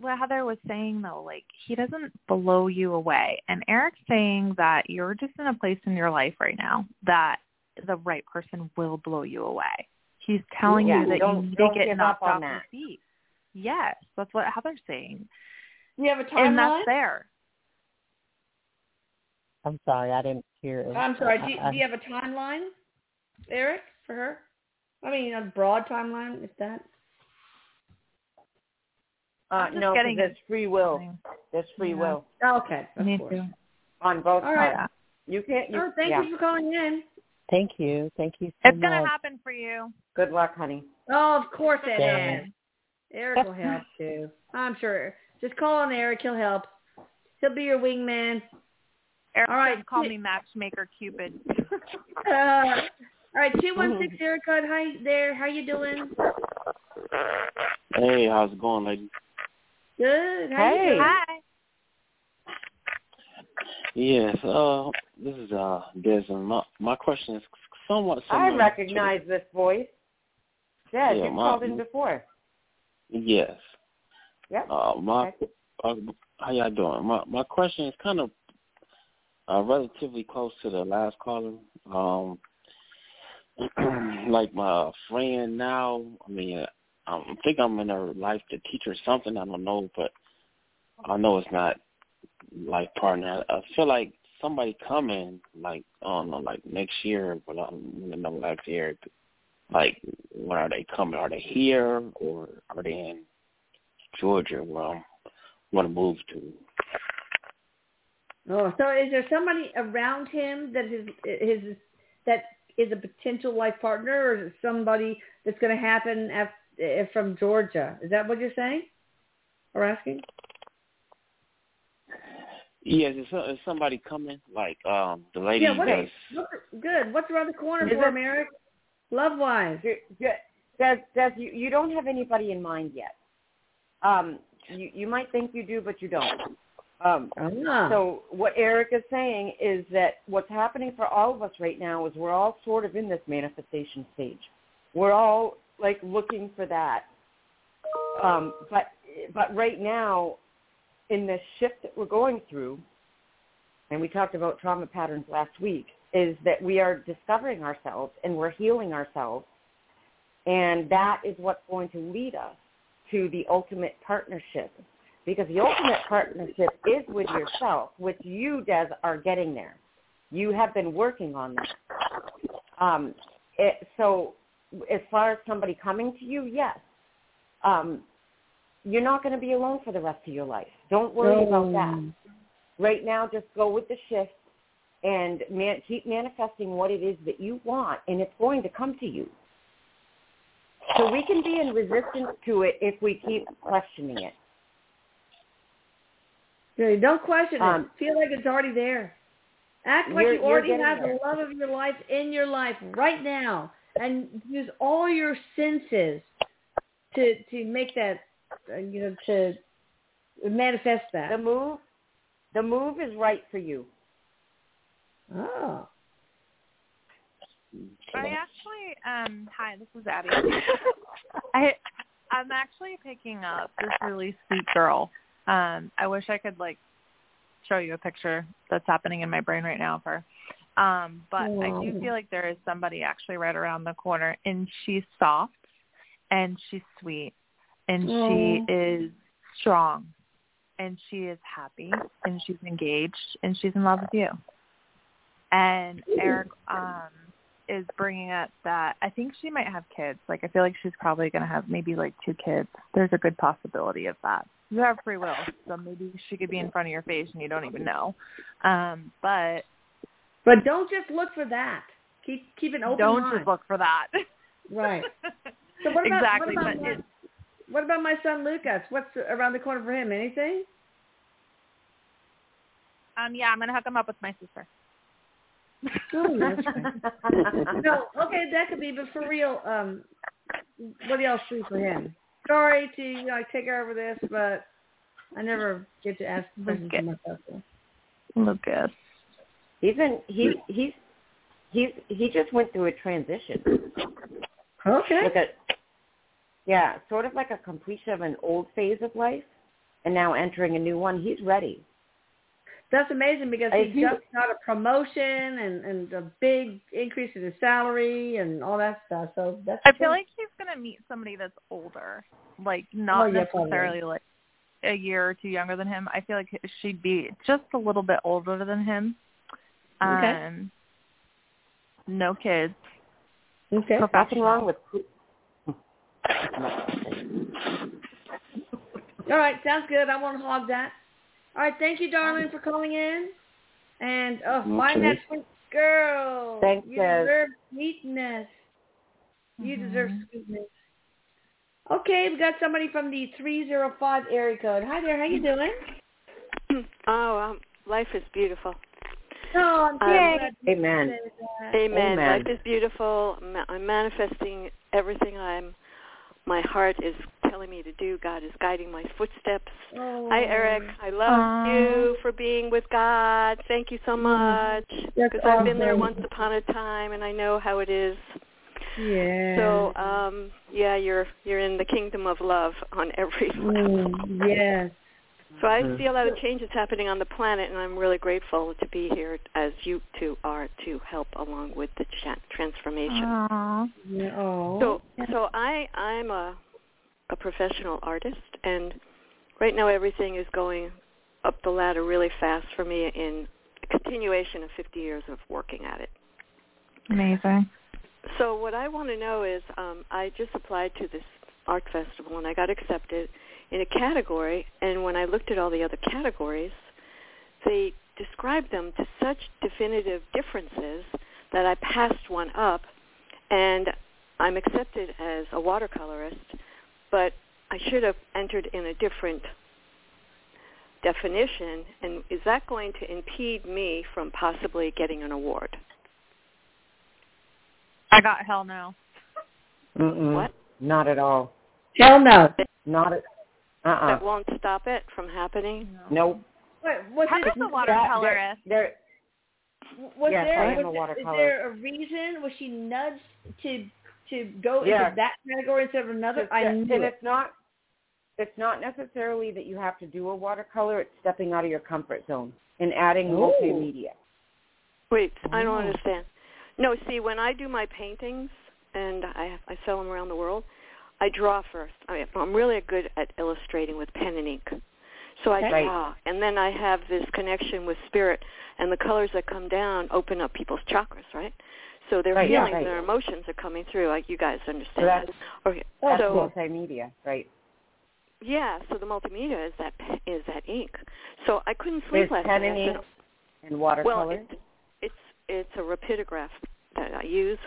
What Heather was saying though, like he doesn't blow you away, and Erik's saying that you're just in a place in your life right now that the right person will blow you away. He's telling Yeah, you that you need to get give knocked up on off your that. feet. Yes, that's what Heather's saying, you have a and that's timeline? there. I'm sorry, I didn't hear. it. I'm sorry. Do you, I- do you have a timeline, Erik, for her? I mean, a broad timeline, if that. Uh, I'm just getting there's free will. something. There's free Yeah. will Okay. Of Me course. too. on both All right. parts. You can't. You, Oh, thank yeah. you for calling in. Thank you, thank you so It's much. gonna happen for you. Good luck, honey. Oh, of course it Thanks. is. Erik will help too. I'm sure. Just call on Erik. He'll help. He'll be your wingman. Erik All right, call me matchmaker Cupid. Uh, all right, two one six Erica. Hi there. How you doing? Hey, how's it going, lady? Good. How you Hey. doing? Hi. Yes, uh, this is uh Desmond. My my question is somewhat similar. I recognize this voice. Yeah, Yeah, you've my- called in before. Yes. Yep. Uh, my Okay. uh, how y'all doing? My my question is kind of uh, relatively close to the last caller. Um, like my friend now. I mean, I think I'm in her life to teach her something. I don't know, but I know it's not life partner. I, feel like somebody coming, like I don't know, like next year, but um, I don't know next year. Like, when are they coming? Are they here or are they in Georgia? Where I'm, want to move to. Oh, so is there somebody around him that is his that is a potential life partner, or is it somebody that's going to happen af- eh, from Georgia? Is that what you're saying or asking? Yes, is, is somebody coming? Like um the lady yeah, what does. What, good. What's around the corner Is for it- him, Erik? Love wise. Does does you you don't have anybody in mind yet? Um, you you might think you do, but you don't. Um, Ah. so what Erik is saying is that what's happening for all of us right now is we're all sort of in this manifestation stage. We're all like looking for that. Um, but but right now, in the shift that we're going through, and we talked about trauma patterns last week, is that we are discovering ourselves and we're healing ourselves, and that is what's going to lead us to the ultimate partnership because the ultimate partnership is with yourself, which you, Des, are getting there. You have been working on that. Um, it, so as far as somebody coming to you, yes. Um, you're not going to be alone for the rest of your life. Don't worry about that. Right now, just go with the shift and man, keep manifesting what it is that you want, and it's going to come to you. So we can be in resistance to it if we keep questioning it. Don't question Um, it. Feel like it's already there. Act like you already have there. the love of your life in your life right now, and use all your senses to to make that, you know, to manifest that. The move, the move is right for you. Oh, I actually, um, hi, this is Abbie. I, I'm actually picking up this really sweet girl. Um, I wish I could like show you a picture that's happening in my brain right now of her. Um, but I do feel like there is somebody actually right around the corner, and she's soft, and she's sweet, and she is strong, and she is happy, and she's engaged, and she's in love with you. And Erik um, is bringing up that I think she might have kids. Like I feel like she's probably going to have maybe like two kids. There's a good possibility of that. You have free will, so maybe she could be in front of your face and you don't even know. Um, but but don't just look for that. Keep keep an open don't mind. just look for that. Right. So what about exactly, what about, but my, it, what about my son Lucas? What's around the corner for him? Anything? um, yeah, I'm gonna hook him up with my sister. Oh, right. no, okay, that could be, but for real, um, what else do for him? Sorry to you know take over this, but I never get to ask questions to myself. Lucas. He's in. He he's he's he just went through a transition. Okay. Look at yeah, sort of like a completion of an old phase of life, and now entering a new one. He's ready. That's amazing because I he do- just got a promotion and and a big increase in his salary and all that stuff. So that's. I feel good. like he's gonna meet somebody that's older, like not Oh, yeah, probably. necessarily like a year or two younger than him. I feel like she'd be just a little bit older than him. Okay. Um, no kids. okay. Nothing wrong with. All right, sounds good. I won't hog that. All right, thank you, darling, for calling in. And oh, find Okay. that sweet girl. Thank you Des. deserve sweetness. You Mhm. deserve sweetness. Okay, we got somebody from the 305 area code. Hi there, how you doing? Oh, um, life is beautiful. Oh, I'm so Yay. glad Amen. Amen. Amen. Life is beautiful. I'm manifesting everything I'm. My heart is telling me to do. God is guiding my footsteps. Oh, Hi, Erik. I love you for being with God. Thank you so much. Because I've been there once upon a time, and I know how it is. Yeah. So, um, yeah, you're you're in the kingdom of love on every level. Mm, yes. So I see a lot of changes happening on the planet, and I'm really grateful to be here, as you two are, to help along with the transformation. Aw. Yeah. Oh. So, so I I'm a a professional artist, and right now everything is going up the ladder really fast for me in a continuation of 50 years of working at it. Amazing. So what I want to know is, um, I just applied to this art festival and I got accepted, in a category, and when I looked at all the other categories, they described them to such definitive differences that I passed one up, and I'm accepted as a watercolorist, but I should have entered in a different definition, and is that going to impede me from possibly getting an award? I got hell no. Mm-mm. What? Not at all. Hell no. Not at. Uh-uh. That won't stop it from happening? Nope. What, was How it, does the That- watercolorist? There, was Yes, there, I am was a watercolor. Is there a reason? Was she nudged to to go Yeah. into that category instead of another? Just I that- knew and it. it's not. It's not necessarily that you have to do a watercolor. It's stepping out of your comfort zone and adding Oh. multimedia. Wait, I don't Oh. understand. No, see, when I do my paintings and I I sell them around the world, I draw first. I mean, I'm really good at illustrating with pen and ink. So I Right. draw, and then I have this connection with spirit, and the colors that come down open up people's chakras, right? So their Right, yeah, feelings, right. their emotions are coming through. Like you guys So understand that's that. Okay, that's so multimedia, right? yeah, so the multimedia is that is that ink. So I couldn't sleep There's last pen night. and ink and watercolor. well, it's it's it's a rapidograph that I use,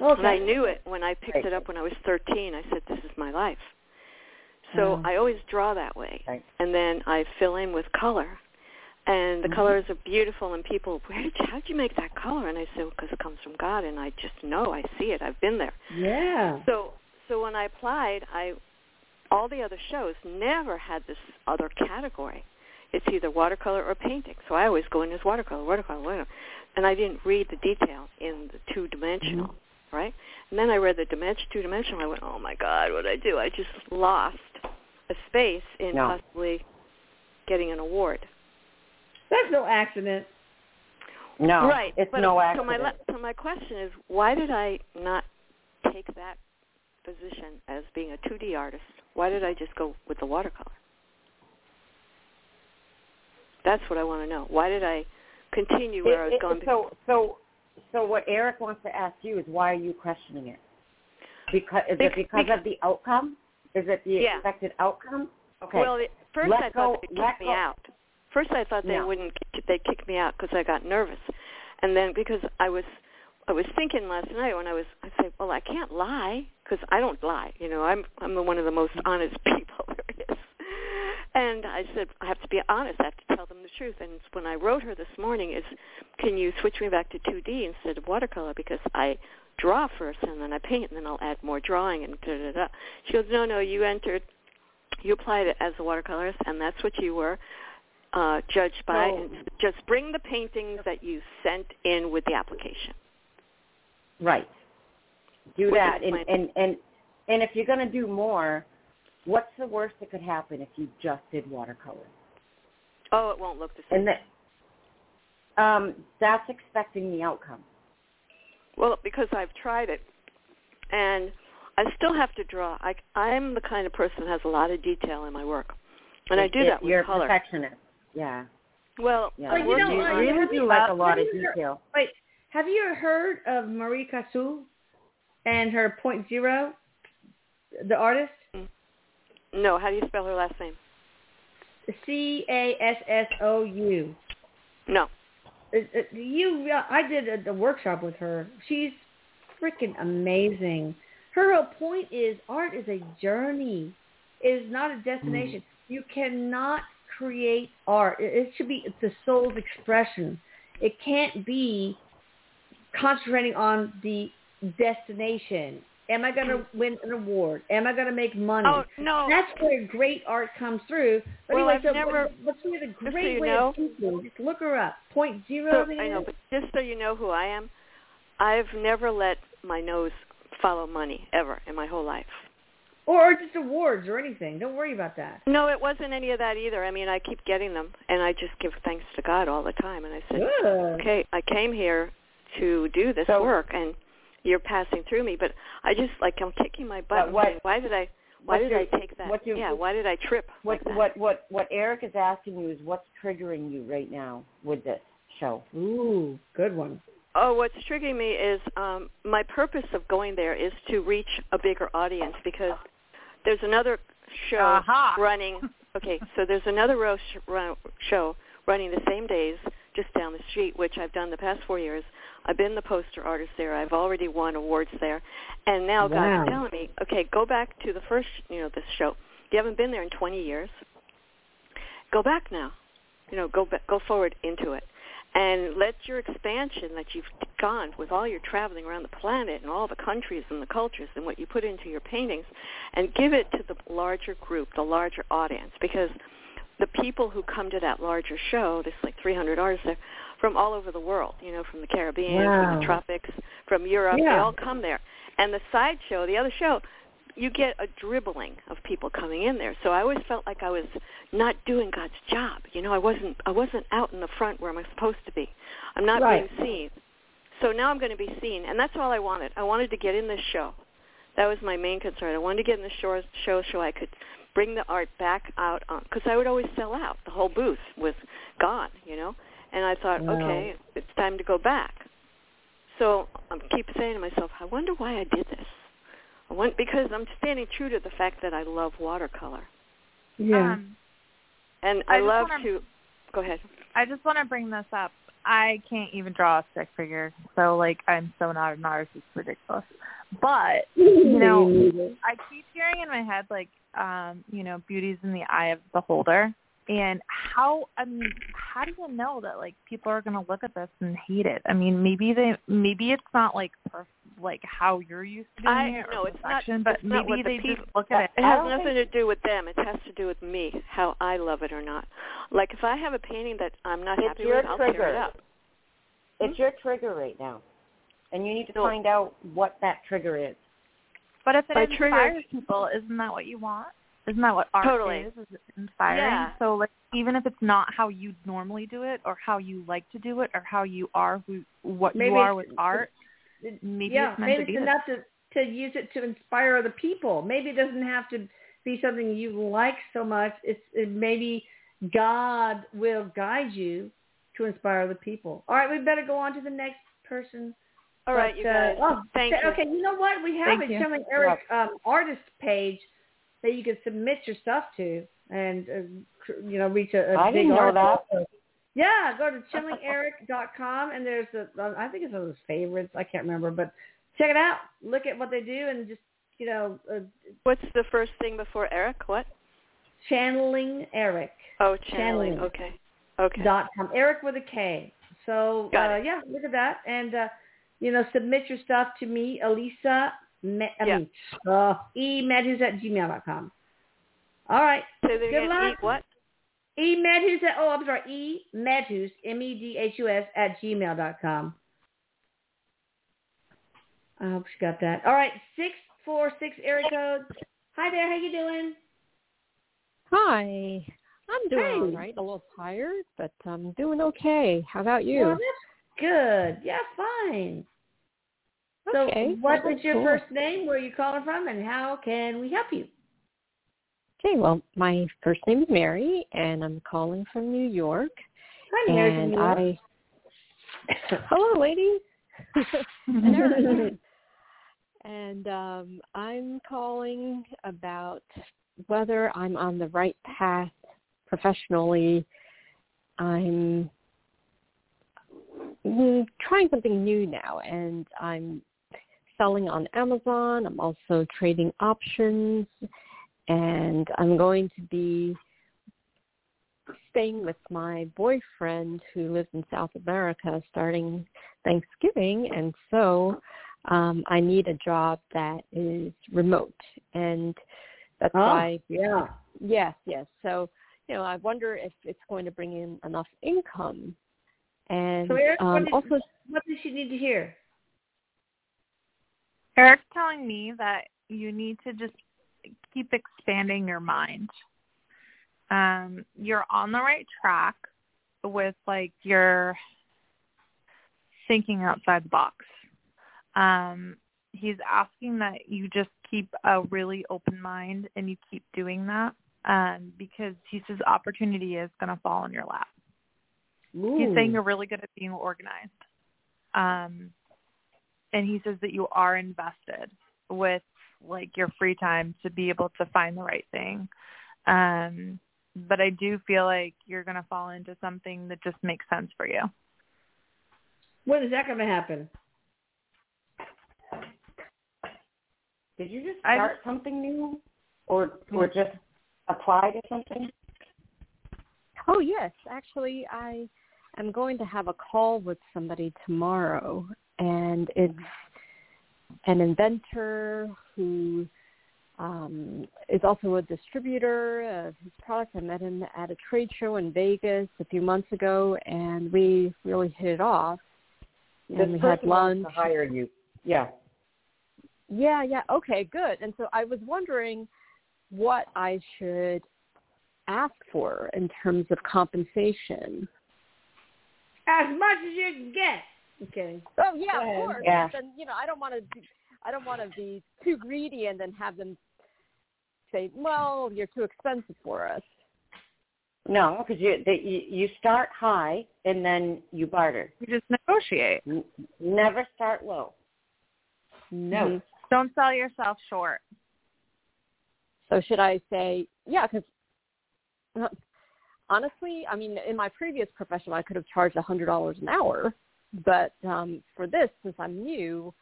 Okay. and I knew it when I picked Right. it up when I was 13. I said, "This is my life." So Wow. I always draw that way, Right. and then I fill in with color, and the Mhm. colors are beautiful. And people, where did you, how'd you make that color? And I said, because it comes from God, and I just know, I see it, I've been there. Yeah. So so when I applied, I all the other shows never had this other category. It's either watercolor or painting. So I always go in as watercolor, watercolor, watercolor. And I didn't read the detail in the two dimensional, Mm-hmm. Right? And then I read the dimension two dimensional. I went, oh my God, what did I do? I just lost a space in No. possibly getting an award. That's no accident. no, right. it's but no so accident. my so my question is, why did I not take that position as being a 2D artist? Why did I just go with the watercolor? That's what I want to know. Why did I continue where I was It- it- going? So, so, so what Erik wants to ask you is why are you questioning it? Because is it because bec- of the outcome? Is it the Yeah. expected outcome? Okay. Well, first Let I thought they'd kick me go- out. First I thought they No. wouldn't. kick- They'd kick me out because I got nervous, and then because I was, I was thinking last night when I was, I said, well, I can't lie because I don't lie. You know, I'm I'm the one of the most honest people there. And I said, I have to be honest. I have to tell them the truth. And when I wrote her this morning, is, can you switch me back to 2D instead of watercolor because I draw first and then I paint and then I'll add more drawing and da da da. She goes, no, no, you entered you applied it as a watercolorist, and that's what you were uh, judged by. And just bring the paintings that you sent in with the application. Right. Do Which that, and and and and if you're going to do more, what's the worst that could happen if you just did watercolor? Oh, it won't look the same. And that, um, that's expecting the outcome. well, because I've tried it, and I still have to draw. I, I'm the kind of person that has a lot of detail in my work, and I do It- that with You're a color. perfectionist. Yeah. Well, Yeah. Well, I'm you know, you uh, really do like uh, a lot of you heard- detail. Wait, have you heard of Marie Cassou and her Point Zero, the artist? No, how do you spell her last name? C A S S O U. No. Uh, uh, You, uh, I did a, a workshop with her. She's freaking amazing. Her whole point is art is a journey. It is not a destination. You cannot create art. It, it should be it's the soul's expression. It can't be concentrating on the destination. Am I going to mm. win an award? Am I going to make money? Oh no. That's where great art comes through. But Well, anyway, I've so never- but, but she has a so great way know- of teaching. Just look her up. Point zero. So, I know, but just so you know who I am, I've never let my nose follow money ever in my whole life. Or just awards or anything. Don't worry about that. No, it wasn't any of that either. I mean, I keep getting them, and I just give thanks to God all the time. And I said, Good. okay, I came here to do this So- work, and you're passing through me. But I just like I'm kicking my butt. What- saying, why did I? Why what did I take that? what you- yeah, why did I trip What like that? what what what Erik is asking you is what's triggering you right now with this show? Ooh, good one. Oh, what's triggering me is um, my purpose of going there is to reach a bigger audience because there's another show Aha. running. Okay, so there's another row sh- run, show running the same days just down the street, which I've done the past four years. I've been the poster artist there. I've already won awards there, and now Wow. God's telling me, okay, go back to the first, you know, this show. You haven't been there in 20 years. Go back now. You know, go back, go forward into it, and let your expansion that you've gone with all your traveling around the planet and all the countries and the cultures and what you put into your paintings, and give it to the larger group, the larger audience, because the people who come to that larger show, there's like 300 artists there, from all over the world, you know, from the Caribbean, from the tropics, from Europe, they all come there. And the side show, the other show, you get a dribbling of people coming in there. So I always felt like I was not doing God's job. You know, I wasn't I wasn't out in the front where I'm supposed to be. I'm not Right. being seen. So now I'm going to be seen, and that's all I wanted. I wanted to get in this show. That was my main concern. I wanted to get in the show show so I could bring the art back out on because I would always sell out. The whole booth was gone, you know. And I thought, Wow. okay, it's time to go back. So I keep saying to myself, I wonder why I did this. I want because I'm standing true to the fact that I love watercolor, Yeah. Um, and I I, love wanna- to. Go ahead. I just want to bring this up. I can't even draw a stick figure, so like I'm so not an artist. It's ridiculous. But you know, I keep hearing in my head like, um, you know, beauty's in the eye of the holder. And how I mean, how do you know that like people are going to look at this and hate it? I mean, maybe they maybe it's not like perf- like how you're used to doing I it or no, it's not. perfection, but it's not maybe the they people, just look at it. It has nothing to do with them. It has to do with me, how I love it or not. Like if I have a painting that I'm not It's happy your with, I'll tear trigger. it up. It's hmm? your trigger right now, and you need to No. find out what that trigger is. But if it My inspires trigger- people, isn't that what you want? Isn't that what art Totally. is? Is it inspiring? Yeah. So like even if it's not how you normally do it or how you like to do it or how you are who what Maybe you are with art, maybe yeah, it's meant maybe to be it's enough to to use it to inspire other people. Maybe it doesn't have to be something you like so much. It's it maybe God will guide you to inspire other people. All right, we better go on to the next person. All right, you But, uh, guys. oh, Thank okay, you. Okay, you know what? We have Thank. Channeling Erik um, artist page that you can submit your stuff to, and uh, you know reach a, a I big didn't know artist. that. Yeah, go to channelingerik.com and there's a, uh, think it's one of those favorites. I can't remember, but check it out. Look at what they do and just, you know, uh, What's the first thing before Erik? What? channeling Erik. Oh, channeling. Channeling. Okay. Okay. Dot com. Erik with a K. So uh, yeah, look at that and uh, you know submit your stuff to me, Elisa. Me, I Yeah. mean, uh, emedhus at gmail.com. All right. Say that Good again. luck. Eat what? Emedhus at oh I'm sorry E Medhus M E D H U S at gmail dot com. I hope she got that. All right, six four six area code. Hi there, how you doing? Hi. I'm doing Hey. right. A little tired, but I'm doing okay. How about you? Well, that's good. Yeah, fine. So, Okay, what is your cool. first name? Where are you calling from, and how can we help you? Okay, well, my first name is Mary, and I'm calling from New York. Hi, Mary and New York. I, hello, ladies. and um, I'm calling about whether I'm on the right path professionally. I'm trying something new now, and I'm selling on Amazon. I'm also trading options, and I'm going to be staying with my boyfriend who lives in South America starting Thanksgiving, and so um, I need a job that is remote, and that's Oh, why. yeah. Yes, yes. So you know, I wonder if it's going to bring in enough income, and So, Erik, what, um, did, also what does she need to hear? Erik's telling me that you need to just keep expanding your mind. Um, you're on the right track with like your thinking outside the box. Um, he's asking that you just keep a really open mind and you keep doing that um, because he says opportunity is going to fall in your lap. He's saying you're really good at being organized. Um, and he says that you are invested with like your free time to be able to find the right thing. Um, but I do feel like you're going to fall into something that just makes sense for you. When is that going to happen? Did you just I- start something new, or or just apply to something? Oh yes, actually, I am going to have a call with somebody tomorrow, and it's an inventor who um, is also a distributor of his products. I met him at a trade show in Vegas a few months ago, and we really hit it off. This And we had person wants lunch. to hire you. Yeah. Yeah, yeah. Okay, good. And so I was wondering what I should ask for in terms of compensation. As much as you can get. I'm. Oh yeah, of course. Yeah. Then you know, I don't want to. Be, I don't want to be too greedy and then have them say, "Well, you're too expensive for us." No, because you, they, you you start high and then you barter. You just negotiate. N- never start low. No. Mhm. Don't sell yourself short. So should I say, yeah, because honestly, I mean, in my previous profession, I could have charged a hundred dollars an hour, but um, for this, since I'm new,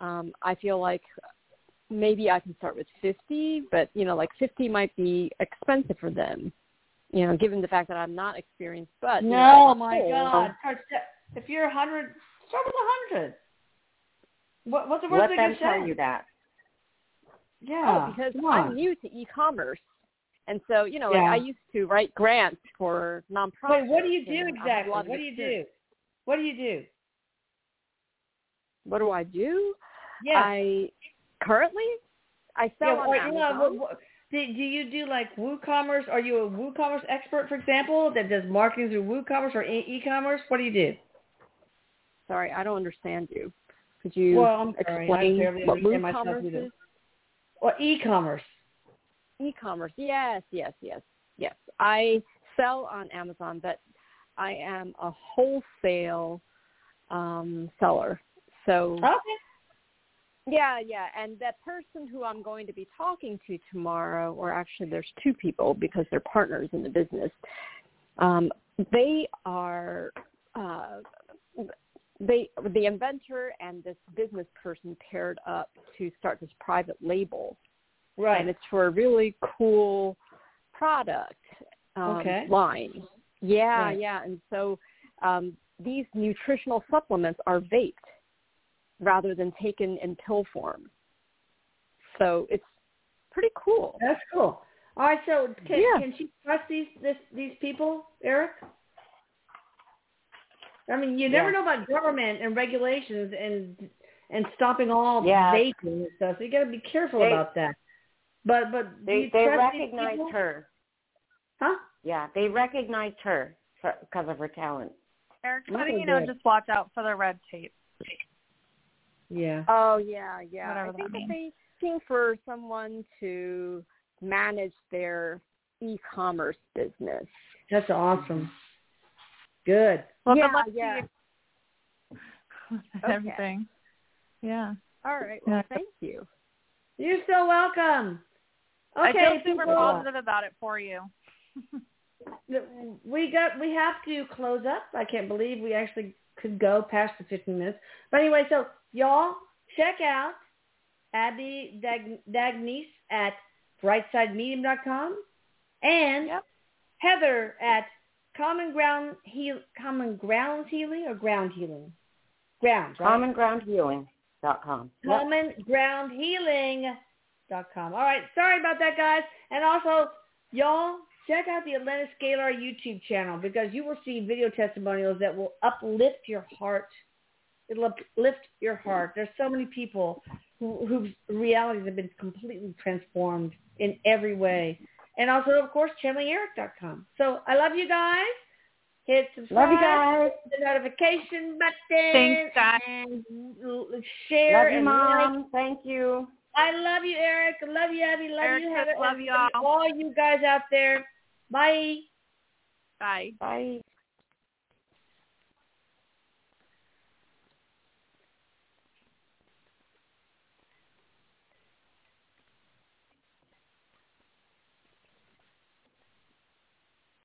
um, I feel like maybe I can start with fifty, but you know, like fifty might be expensive for them. You know, given the fact that I'm not experienced, but you know, No, my whole- God. If you're a hundred, start with a hundred. What, what's the worst Let they them can tell you that. Yeah. Oh, because come I'm new to e-commerce, and so you know, like I used to write grants for nonprofits. Wait, what do you do I exactly? What do you do? What do you do? What do I do? Yeah. I currently I sell yeah, on Amazon. you know, what, what, do, you do like WooCommerce? Are you a WooCommerce expert, for example, that does marketing through WooCommerce or e-commerce? What do you do? Sorry, I don't understand you. Could you Well. Explain what WooCommerce is? Or e-commerce. E-commerce. Yes, yes, yes, yes. I sell on Amazon, but I am a wholesale um, seller. So Okay. Yeah, yeah. And that person who I'm going to be talking to tomorrow, or actually there's two people because they're partners in the business, um, they are uh, they the inventor and this business person paired up to start this private label. Right. And it's for a really cool product um, Okay. line. Yeah, Right. yeah. And so um, these nutritional supplements are vaped rather than taken in pill form. So it's pretty cool. That's cool. All right, so can, Yeah. can she trust these this, these people, Erik? I mean, you never Yeah. know about government and regulations and and stopping all Yeah. vaping and stuff. So you got to be careful They- about that. But but do They you they trust recognized her. Huh? Yeah, they recognized her because of her talent. Erik, Okay, letting you know, good. just watch out for the red tape. Yeah. Oh yeah, yeah. Whatever I think that that they looking for someone to manage their e-commerce business. That's awesome. Good. Well, yeah, good luck to yeah. you with Okay. everything. Yeah. All right. Well, Yeah. thank you. You're so welcome. Okay, I feel super people, positive about it for you. we got we have to close up. I can't believe we actually could go past the 15 minutes. But anyway, so y'all check out Abbie Dag- Dagnice at brightsidemedium.com and Yep. Heather at Common Ground Heal Common Ground Healing or Ground Healing. Ground, right? CommonGroundHealing.com. Yep. commongroundhealing.com. All right, sorry about that, guys. And also, y'all, check out the Atlantis Scalar YouTube channel because you will see video testimonials that will uplift your heart. It'll uplift your heart. There's so many people who, whose realities have been completely transformed in every way. And also, of course, channelingerik.com. So I love you guys. Hit subscribe. Love you guys. The notification button. Thanks, guys. And share Love you, and Mom. like Thank you. I love you, Erik. Love you, Abbie. Love Erik you, says Heather. love and you all. All you guys out there. Bye. Bye. Bye.